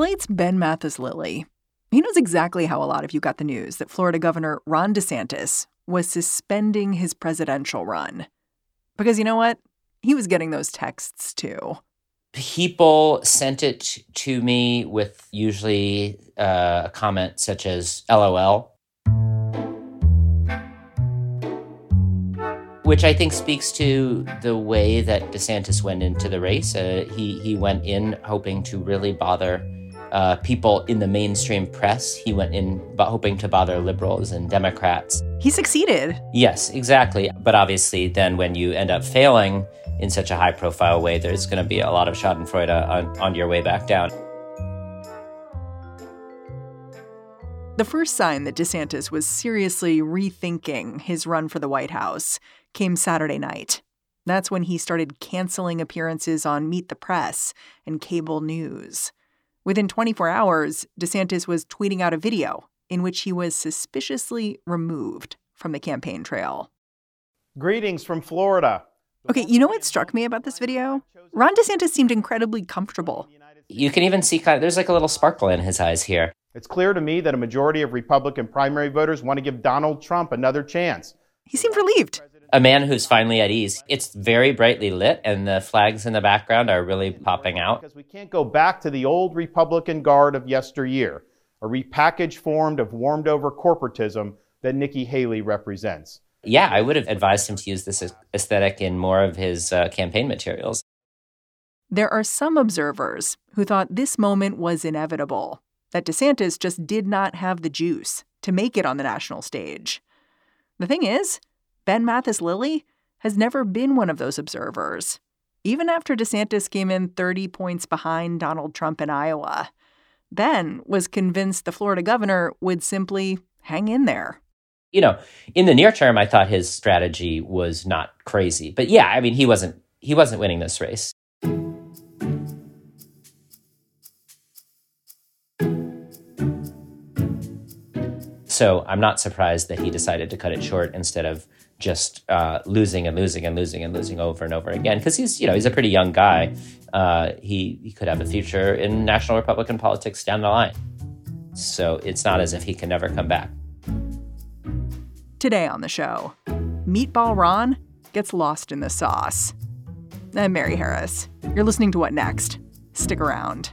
Slate's Ben Mathis Lilley. He knows exactly how a lot of you got the news that Florida Governor Ron DeSantis was suspending his presidential run. Because you know what? He was getting those texts too. People sent it to me with usually uh, a comment such as LOL, which I think speaks to the way that DeSantis went into the race. Uh, he, he went in hoping to really bother uh, people in the mainstream press. He went in hoping to bother liberals and Democrats. He succeeded. Yes, exactly. But obviously, then when you end up failing in such a high profile way, there's going to be a lot of Schadenfreude on, on your way back down. The first sign that DeSantis was seriously rethinking his run for the White House came Saturday night. That's when he started canceling appearances on Meet the Press and cable news. Within 24 hours, DeSantis was tweeting out a video in which he was suspiciously removed from the campaign trail. Greetings from Florida. Okay, you know what struck me about this video? Ron DeSantis seemed incredibly comfortable. You can even see kind of, there's like a little sparkle in his eyes here. It's clear to me that a majority of Republican primary voters want to give Donald Trump another chance. He seemed relieved a man who's finally at ease. It's very brightly lit, and the flags in the background are really popping out. Because we can't go back to the old Republican guard of yesteryear, a repackaged form of warmed over corporatism that Nikki Haley represents. Yeah, I would have advised him to use this aesthetic in more of his uh, campaign materials. There are some observers who thought this moment was inevitable, that DeSantis just did not have the juice to make it on the national stage. The thing is, Ben Mathis Lilley has never been one of those observers. Even after DeSantis came in 30 points behind Donald Trump in Iowa, Ben was convinced the Florida governor would simply hang in there. You know, in the near term, I thought his strategy was not crazy. But yeah, I mean, he wasn't he wasn't winning this race. So I'm not surprised that he decided to cut it short instead of just uh, losing and losing and losing and losing over and over again because he's you know he's a pretty young guy. Uh, he he could have a future in national Republican politics down the line. So it's not as if he can never come back. Today on the show, Meatball Ron gets lost in the sauce. I'm Mary Harris. You're listening to What Next? Stick around.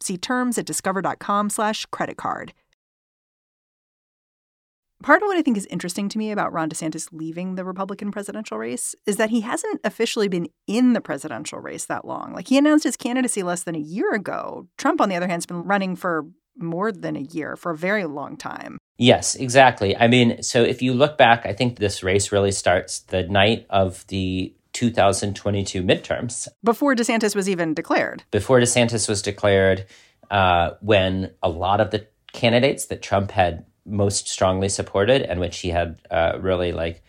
See terms at discover.com slash credit card. Part of what I think is interesting to me about Ron DeSantis leaving the Republican presidential race is that he hasn't officially been in the presidential race that long. Like he announced his candidacy less than a year ago. Trump, on the other hand, has been running for more than a year, for a very long time. Yes, exactly. I mean, so if you look back, I think this race really starts the night of the 2022 midterms. Before DeSantis was even declared. Before DeSantis was declared, uh, when a lot of the candidates that Trump had most strongly supported and which he had uh, really like,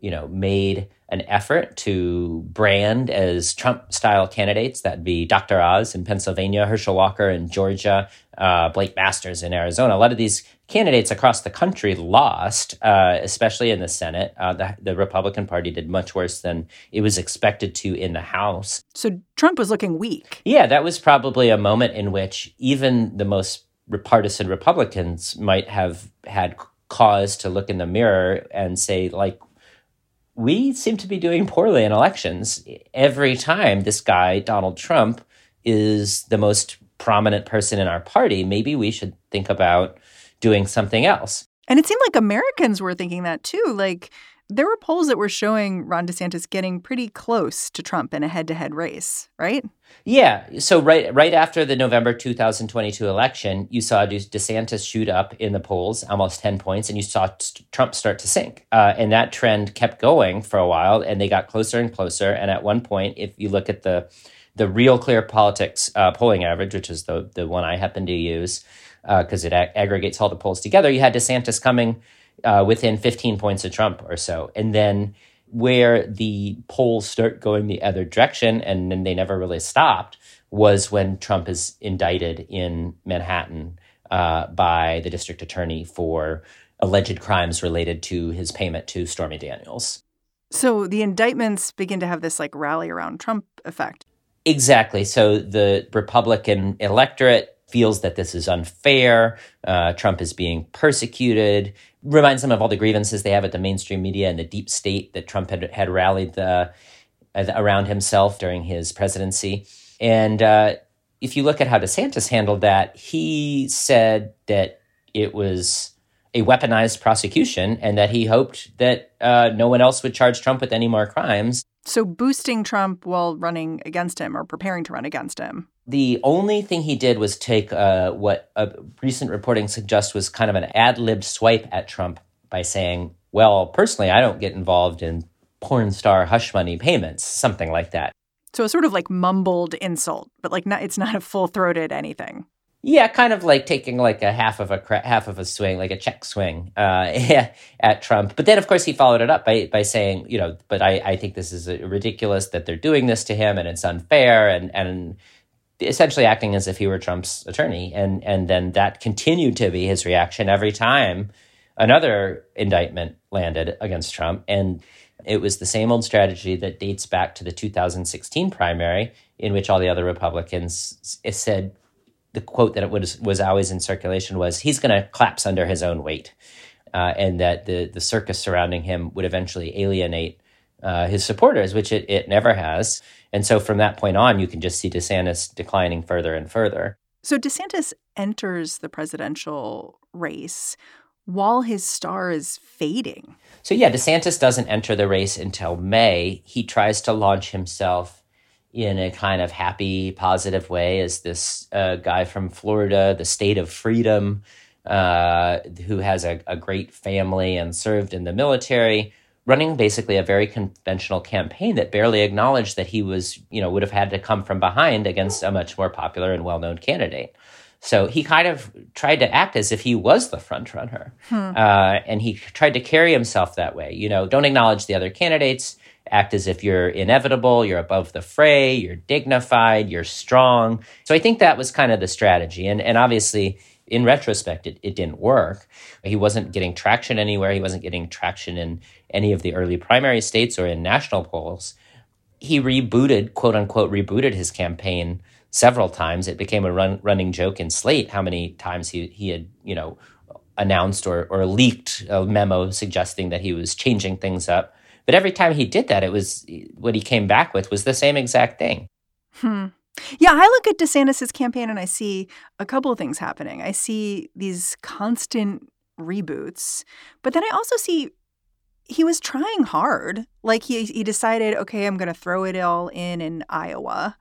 you know, made an effort to brand as Trump style candidates. That'd be Dr. Oz in Pennsylvania, Herschel Walker in Georgia, uh, Blake Masters in Arizona. A lot of these candidates across the country lost, uh, especially in the Senate. Uh, the, the, Republican Party did much worse than it was expected to in the House. So Trump was looking weak. Yeah, that was probably a moment in which even the most partisan Republicans might have had cause to look in the mirror and say, like, we seem to be doing poorly in elections. Every time this guy, Donald Trump, is the most prominent person in our party, maybe we should think about doing something else. And it seemed like Americans were thinking that too. Like there were polls that were showing Ron DeSantis getting pretty close to Trump in a head-to-head race, right? Yeah. So right right after the November 2022 election, you saw DeSantis shoot up in the polls almost 10 points, and you saw Trump start to sink. Uh, and that trend kept going for a while, and they got closer and closer. And at one point, if you look at the the Real Clear Politics uh, polling average, which is the the one I happen to use because uh, it ag- aggregates all the polls together, you had DeSantis coming uh, within 15 points of Trump or so. And then where the polls start going the other direction, and then they never really stopped, was when Trump is indicted in Manhattan uh, by the district attorney for alleged crimes related to his payment to Stormy Daniels. So the indictments begin to have this like rally around Trump effect. Exactly. So the Republican electorate feels that this is unfair. Uh, Trump is being persecuted. Reminds them of all the grievances they have at the mainstream media and the deep state that Trump had, had rallied the, uh, around himself during his presidency. And uh, if you look at how DeSantis handled that, he said that it was a weaponized prosecution and that he hoped that uh, no one else would charge Trump with any more crimes. So, boosting Trump while running against him or preparing to run against him. The only thing he did was take uh, what a recent reporting suggests was kind of an ad lib swipe at Trump by saying, Well, personally, I don't get involved in porn star hush money payments, something like that. So, a sort of like mumbled insult, but like not, it's not a full throated anything. Yeah, kind of like taking like a half of a half of a swing, like a check swing uh, at Trump. But then, of course, he followed it up by by saying, you know, but I, I think this is ridiculous that they're doing this to him, and it's unfair, and and essentially acting as if he were Trump's attorney. And and then that continued to be his reaction every time another indictment landed against Trump, and it was the same old strategy that dates back to the 2016 primary, in which all the other Republicans said the quote that was was always in circulation was he's going to collapse under his own weight, uh, and that the the circus surrounding him would eventually alienate uh, his supporters, which it, it never has. And so from that point on, you can just see DeSantis declining further and further. So DeSantis enters the presidential race while his star is fading. So yeah, DeSantis doesn't enter the race until May. He tries to launch himself in a kind of happy, positive way as this uh, guy from Florida, the state of freedom, uh, who has a, a, great family and served in the military, running basically a very conventional campaign that barely acknowledged that he was, you know, would have had to come from behind against a much more popular and well known candidate. So he kind of tried to act as if he was the front runner, hmm. uh, and he tried to carry himself that way. You know, don't acknowledge the other candidates act as if you're inevitable, you're above the fray, you're dignified, you're strong. So I think that was kind of the strategy. And, and obviously, in retrospect, it, it didn't work. He wasn't getting traction anywhere. He wasn't getting traction in any of the early primary states or in national polls. He rebooted, quote unquote, rebooted his campaign several times. It became a run, running joke in Slate how many times he, he had, you know, announced or, or leaked a memo suggesting that he was changing things up. But every time he did that, it was what he came back with was the same exact thing. Hmm. Yeah, I look at DeSantis's campaign and I see a couple of things happening. I see these constant reboots, but then I also see he was trying hard. Like he he decided, okay, I'm going to throw it all in in Iowa.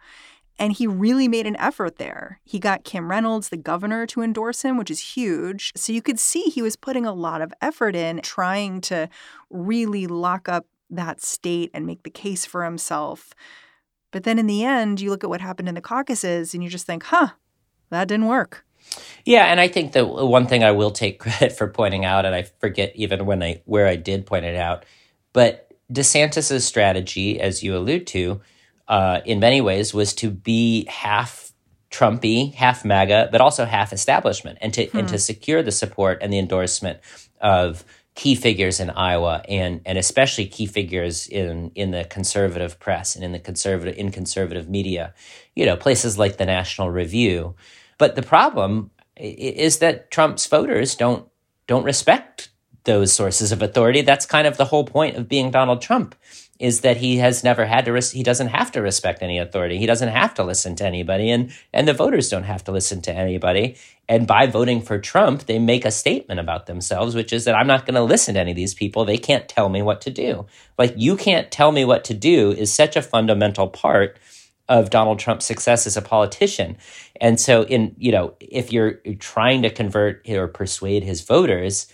And he really made an effort there. He got Kim Reynolds, the governor, to endorse him, which is huge. So you could see he was putting a lot of effort in trying to really lock up that state and make the case for himself. But then in the end, you look at what happened in the caucuses and you just think, huh, that didn't work. Yeah, and I think the one thing I will take credit for pointing out, and I forget even when I where I did point it out, but DeSantis's strategy, as you allude to, uh, in many ways was to be half Trumpy, half MAGA, but also half establishment, and to hmm. and to hmm. secure the support and the endorsement of key figures in Iowa, and and especially key figures in in the conservative press and in the conservative in conservative media, you know, places like the National Review. But the problem is that Trump's voters don't don't respect those sources of authority. That's kind of the whole point of being Donald Trump is that he has never had to res- he doesn't have to respect any authority. He doesn't have to listen to anybody. And and the voters don't have to listen to anybody. And by voting for Trump they make a statement about themselves which is that I'm not going to listen to any of these people. They can't tell me what to do. Like you can't tell me what to do is such a fundamental part of Donald Trump's success as a politician. And so in you know if you're trying to convert or persuade his voters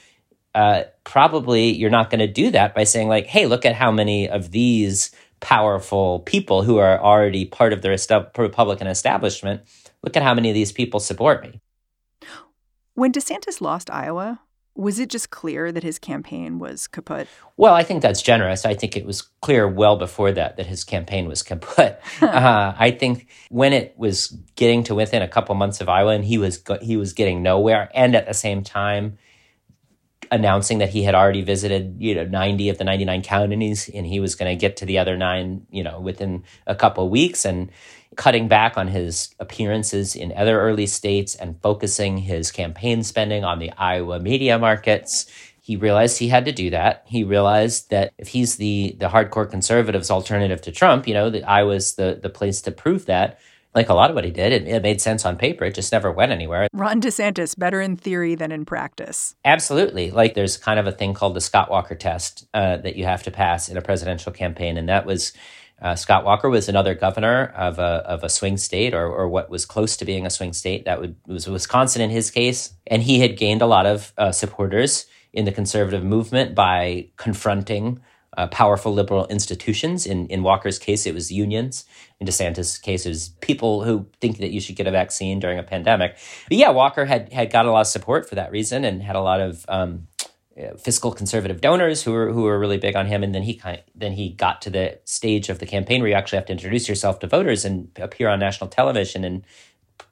uh, probably you're not going to do that by saying like, "Hey, look at how many of these powerful people who are already part of the Republican establishment. Look at how many of these people support me." When DeSantis lost Iowa, was it just clear that his campaign was kaput? Well, I think that's generous. I think it was clear well before that that his campaign was kaput. uh, I think when it was getting to within a couple months of Iowa, and he was he was getting nowhere, and at the same time announcing that he had already visited, you know, 90 of the 99 counties and he was going to get to the other nine, you know, within a couple of weeks and cutting back on his appearances in other early states and focusing his campaign spending on the Iowa media markets. He realized he had to do that. He realized that if he's the the hardcore conservatives alternative to Trump, you know, that Iowa's the the place to prove that like a lot of what he did, it, it, made sense on paper. It just never went anywhere. Ron DeSantis, better in theory than in practice. Absolutely. Like there's kind of a thing called the Scott Walker test uh, that you have to pass in a presidential campaign. And that was uh, Scott Walker was another governor of a, of a swing state or, or what was close to being a swing state. That would, was Wisconsin in his case. And he had gained a lot of uh, supporters in the conservative movement by confronting uh, powerful liberal institutions. In, in Walker's case, it was unions. In DeSantis' case, it was people who think that you should get a vaccine during a pandemic. But yeah, Walker had, had got a lot of support for that reason and had a lot of um, fiscal conservative donors who were who were really big on him. And then he kind of, then he got to the stage of the campaign where you actually have to introduce yourself to voters and appear on national television and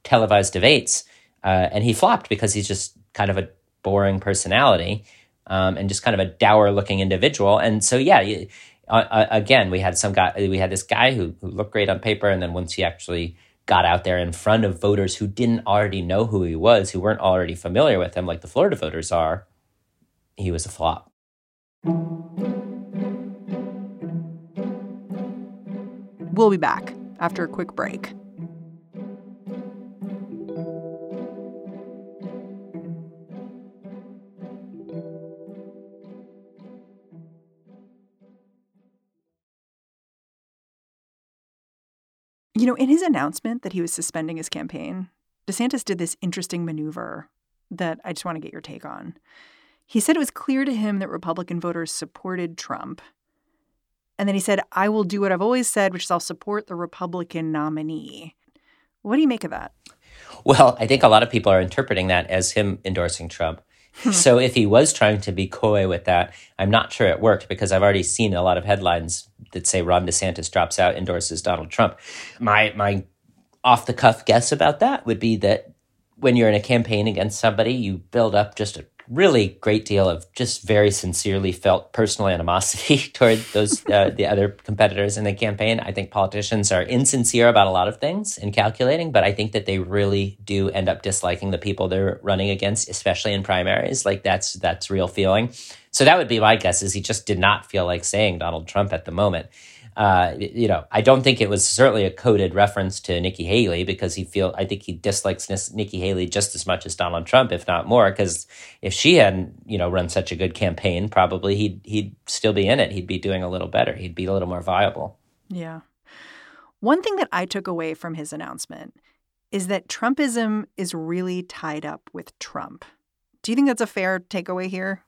televised debates. Uh, and he flopped because he's just kind of a boring personality um, and just kind of a dour looking individual. And so, yeah, uh, uh, again, we had some guy, we had this guy who, who looked great on paper. And then once he actually got out there in front of voters who didn't already know who he was, who weren't already familiar with him, like the Florida voters are, he was a flop. We'll be back after a quick break. You know, in his announcement that he was suspending his campaign, DeSantis did this interesting maneuver that I just want to get your take on. He said it was clear to him that Republican voters supported Trump. And then he said, I will do what I've always said, which is I'll support the Republican nominee. What do you make of that? Well, I think a lot of people are interpreting that as him endorsing Trump. Hmm. so if he was trying to be coy with that, I'm not sure it worked because I've already seen a lot of headlines that say Ron DeSantis drops out, endorses Donald Trump. My my off the cuff guess about that would be that when you're in a campaign against somebody, you build up just a really great deal of just very sincerely felt personal animosity toward those uh, the other competitors in the campaign. I think politicians are insincere about a lot of things and calculating, but I think that they really do end up disliking the people they're running against, especially in primaries. Like that's that's real feeling. So that would be my guess. Is he just did not feel like saying Donald Trump at the moment uh, you know, I don't think it was certainly a coded reference to Nikki Haley because he feel I think he dislikes Nikki Haley just as much as Donald Trump, if not more. Because if she hadn't, you know, run such a good campaign, probably he'd he'd still be in it. He'd be doing a little better. He'd be a little more viable. Yeah. One thing that I took away from his announcement is that Trumpism is really tied up with Trump. Do you think that's a fair takeaway here?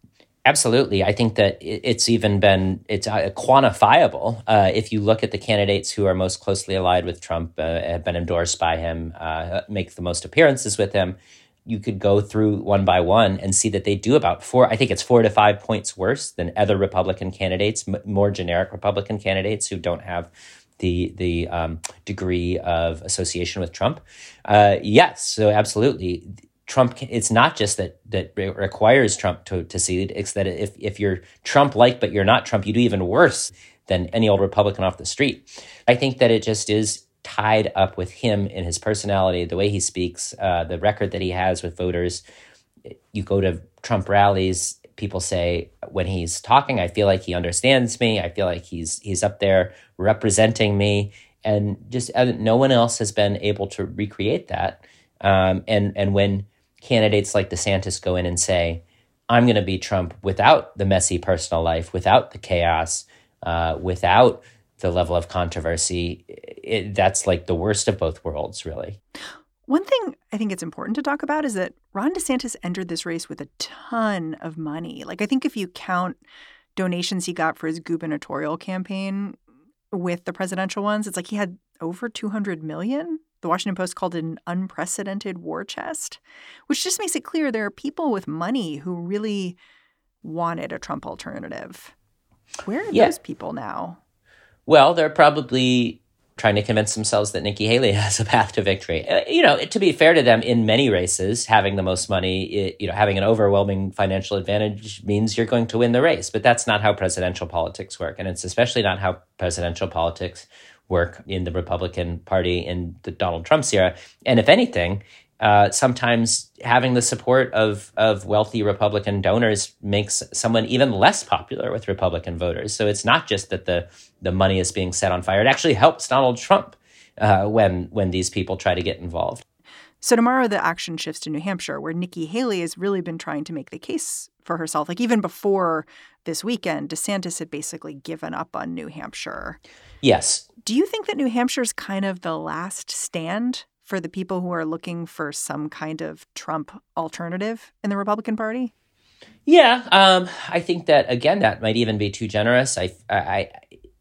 Absolutely, I think that it's even been it's uh, quantifiable. Uh, if you look at the candidates who are most closely allied with Trump, uh, have been endorsed by him, uh, make the most appearances with him, you could go through one by one and see that they do about four. I think it's four to five points worse than other Republican candidates, m- more generic Republican candidates who don't have the the um, degree of association with Trump. Uh, yes, so absolutely, Trump, it's not just that that requires Trump to, to cede. It's that if, if you're Trump like, but you're not Trump, you do even worse than any old Republican off the street. I think that it just is tied up with him and his personality, the way he speaks, uh, the record that he has with voters. You go to Trump rallies, people say when he's talking, I feel like he understands me. I feel like he's he's up there representing me, and just uh, no one else has been able to recreate that. Um, and and when candidates like DeSantis go in and say, "I'm going to be Trump without the messy personal life, without the chaos, uh, without the level of controversy," it, that's like the worst of both worlds, really. One thing I think it's important to talk about is that Ron DeSantis entered this race with a ton of money. Like, I think if you count donations he got for his gubernatorial campaign with the presidential ones, it's like he had over 200 million. The Washington Post called it an unprecedented war chest, which just makes it clear there are people with money who really wanted a Trump alternative. Where are yeah. those people now? Well, they're probably trying to convince themselves that Nikki Haley has a path to victory. Uh, you know, to be fair to them, in many races, having the most money, it, you know, having an overwhelming financial advantage means you're going to win the race. But that's not how presidential politics work, and it's especially not how presidential politics work in the Republican Party in the Donald Trump's era. And if anything, uh, sometimes having the support of of wealthy Republican donors makes someone even less popular with Republican voters. So it's not just that the the money is being set on fire; it actually helps Donald Trump uh, when when these people try to get involved. So tomorrow the action shifts to New Hampshire, where Nikki Haley has really been trying to make the case for herself. Like even before this weekend, DeSantis had basically given up on New Hampshire. Yes. Do you think that New Hampshire is kind of the last stand for the people who are looking for some kind of Trump alternative in the Republican Party? Yeah, um, I think that again that might even be too generous. I, I,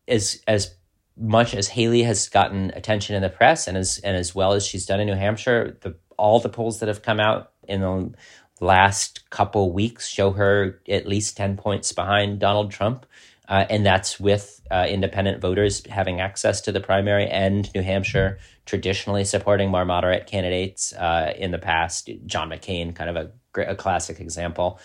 as as much as Haley has gotten attention in the press and as and as well as she's done in New Hampshire, the all the polls that have come out in the last couple weeks show her at least ten points behind Donald Trump. Uh, and that's with uh, independent voters having access to the primary and New Hampshire traditionally supporting more moderate candidates uh, in the past. John McCain, kind of a, a classic example.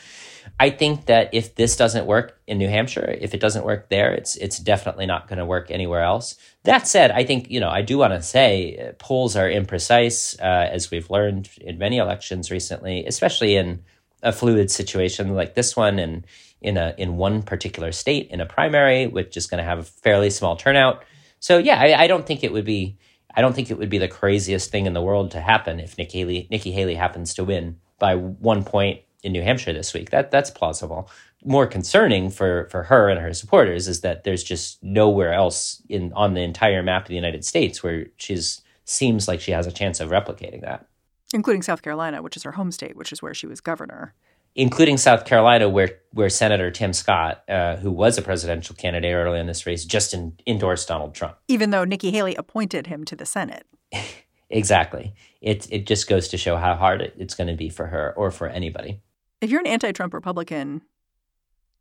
I think that if this doesn't work in New Hampshire, if it doesn't work there, it's it's definitely not going to work anywhere else. That said, I think you know I do want to say uh, polls are imprecise, uh, as we've learned in many elections recently, especially in a fluid situation like this one, and in a in one particular state in a primary, which is going to have a fairly small turnout. So yeah, I, I, don't think it would be I don't think it would be the craziest thing in the world to happen if Nikki Haley Nikki Haley happens to win by one point in New Hampshire this week. That that's plausible. More concerning for for her and her supporters is that there's just nowhere else in on the entire map of the United States where she's seems like she has a chance of replicating that, including South Carolina, which is her home state, which is where she was governor including South Carolina, where where Senator Tim Scott, uh, who was a presidential candidate early in this race, just in, endorsed Donald Trump, even though Nikki Haley appointed him to the Senate. exactly. It it just goes to show how hard it, it's going to be for her or for anybody. If you're an anti-Trump Republican,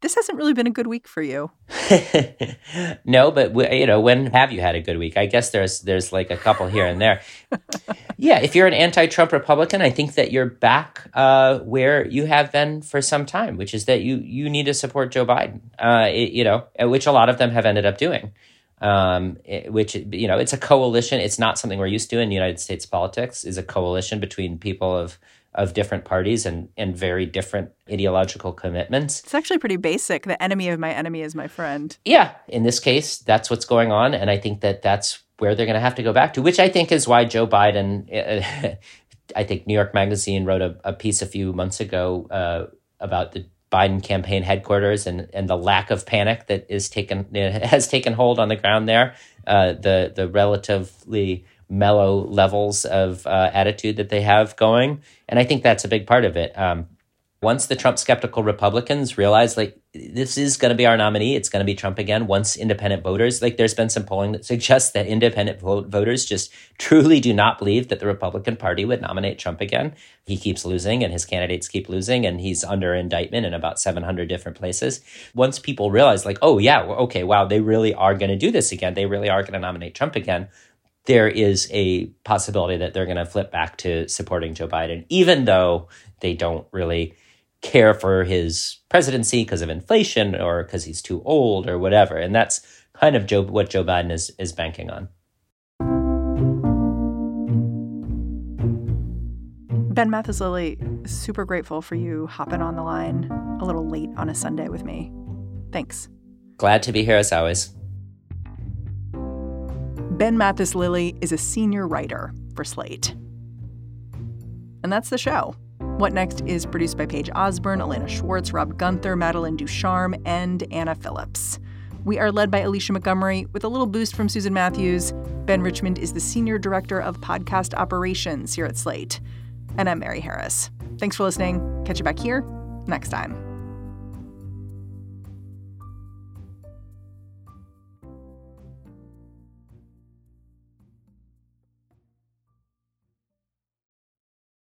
this hasn't really been a good week for you. no, but you know, when have you had a good week? I guess there's there's like a couple here and there. yeah, if you're an anti-Trump Republican, I think that you're back uh, where you have been for some time, which is that you you need to support Joe Biden. Uh, it, you know, which a lot of them have ended up doing. Um, it, which you know, it's a coalition. It's not something we're used to in United States politics. Is a coalition between people of of different parties and, and very different ideological commitments. It's actually pretty basic. The enemy of my enemy is my friend. Yeah, in this case, that's what's going on. And I think that that's where they're going to have to go back to, which I think is why Joe Biden, I think New York Magazine wrote a, a piece a few months ago uh, about the Biden campaign headquarters and, and the lack of panic that is taken has taken hold on the ground there. Uh, the the relatively mellow levels of uh, attitude that they have going. And I think that's a big part of it. Um, once the Trump skeptical Republicans realize, like, this is going to be our nominee, it's going to be Trump again. Once independent voters, like, there's been some polling that suggests that independent vote voters just truly do not believe that the Republican Party would nominate Trump again. He keeps losing and his candidates keep losing, and he's under indictment in about 700 different places. Once people realize, like, oh, yeah, okay, wow, they really are going to do this again, they really are going to nominate Trump again there is a possibility that they're going to flip back to supporting Joe Biden, even though they don't really care for his presidency because of inflation or because he's too old or whatever. And that's kind of Joe, what Joe Biden is, is banking on. Ben Mathis Lilley, super grateful for you hopping on the line a little late on a Sunday with me. Thanks. Glad to be here as always. Ben Mathis Lilley is a senior writer for Slate. And that's the show. What Next is produced by Paige Osborne, Elena Schwartz, Rob Gunther, Madeline Ducharme, and Anna Phillips. We are led by Alicia Montgomery with a little boost from Susan Matthews. Ben Richmond is the Senior Director of Podcast Operations here at Slate. And I'm Mary Harris. Thanks for listening. Catch you back here next time.